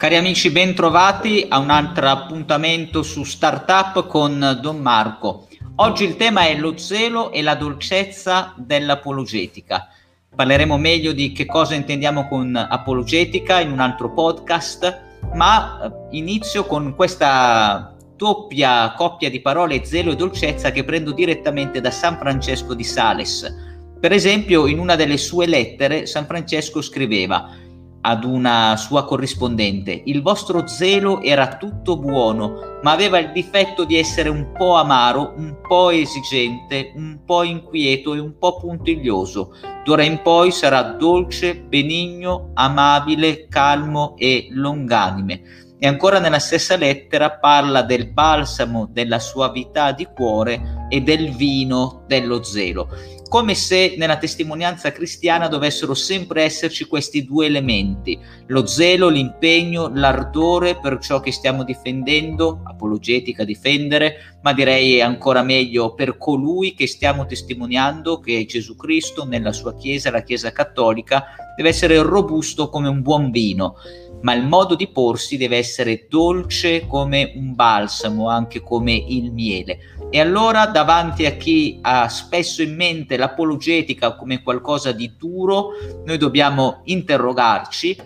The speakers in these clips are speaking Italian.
Cari amici, ben trovati a un altro appuntamento su Startup con Don Marco. Oggi il tema è lo zelo e la dolcezza dell'apologetica. Parleremo meglio di che cosa intendiamo con apologetica in un altro podcast, ma eh, inizio con questa doppia coppia di parole zelo e dolcezza che prendo direttamente da San Francesco di Sales. Per esempio, in una delle sue lettere San Francesco scriveva ad una sua corrispondente, il vostro zelo era tutto buono, ma aveva il difetto di essere un po' amaro, un po' esigente, un po' inquieto e un po' puntiglioso. D'ora in poi sarà dolce, benigno, amabile, calmo e longanime. E ancora nella stessa lettera parla del balsamo, della suavità di cuore e del vino dello zelo. Come se nella testimonianza cristiana dovessero sempre esserci questi due elementi, lo zelo, l'impegno, l'ardore per ciò che stiamo difendendo, apologetica difendere, ma direi ancora meglio per colui che stiamo testimoniando, che è Gesù Cristo nella sua Chiesa, la Chiesa cattolica, deve essere robusto come un buon vino ma il modo di porsi deve essere dolce come un balsamo, anche come il miele. E allora davanti a chi ha spesso in mente l'apologetica come qualcosa di duro, noi dobbiamo interrogarci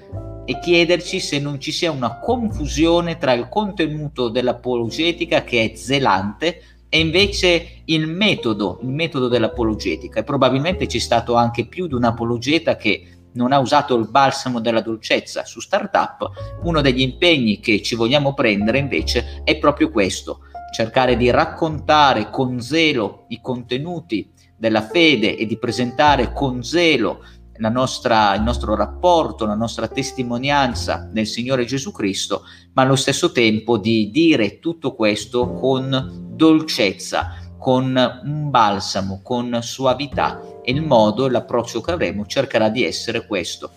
e chiederci se non ci sia una confusione tra il contenuto dell'apologetica che è zelante e invece il metodo, il metodo dell'apologetica. E probabilmente c'è stato anche più di un apologeta che non ha usato il balsamo della dolcezza su startup, uno degli impegni che ci vogliamo prendere invece è proprio questo, cercare di raccontare con zelo i contenuti della fede e di presentare con zelo nostra, il nostro rapporto, la nostra testimonianza nel Signore Gesù Cristo, ma allo stesso tempo di dire tutto questo con dolcezza, con un balsamo, con suavità e il modo, l'approccio che avremo cercherà di essere questo.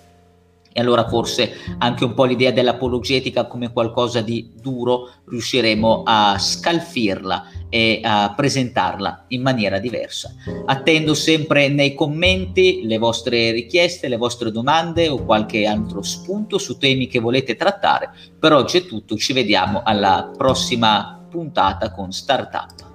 E allora forse anche un po' l'idea dell'apologetica come qualcosa di duro riusciremo a scalfirla e a presentarla in maniera diversa. Attendo sempre nei commenti le vostre richieste, le vostre domande o qualche altro spunto su temi che volete trattare. Per oggi è tutto, ci vediamo alla prossima puntata con Startup.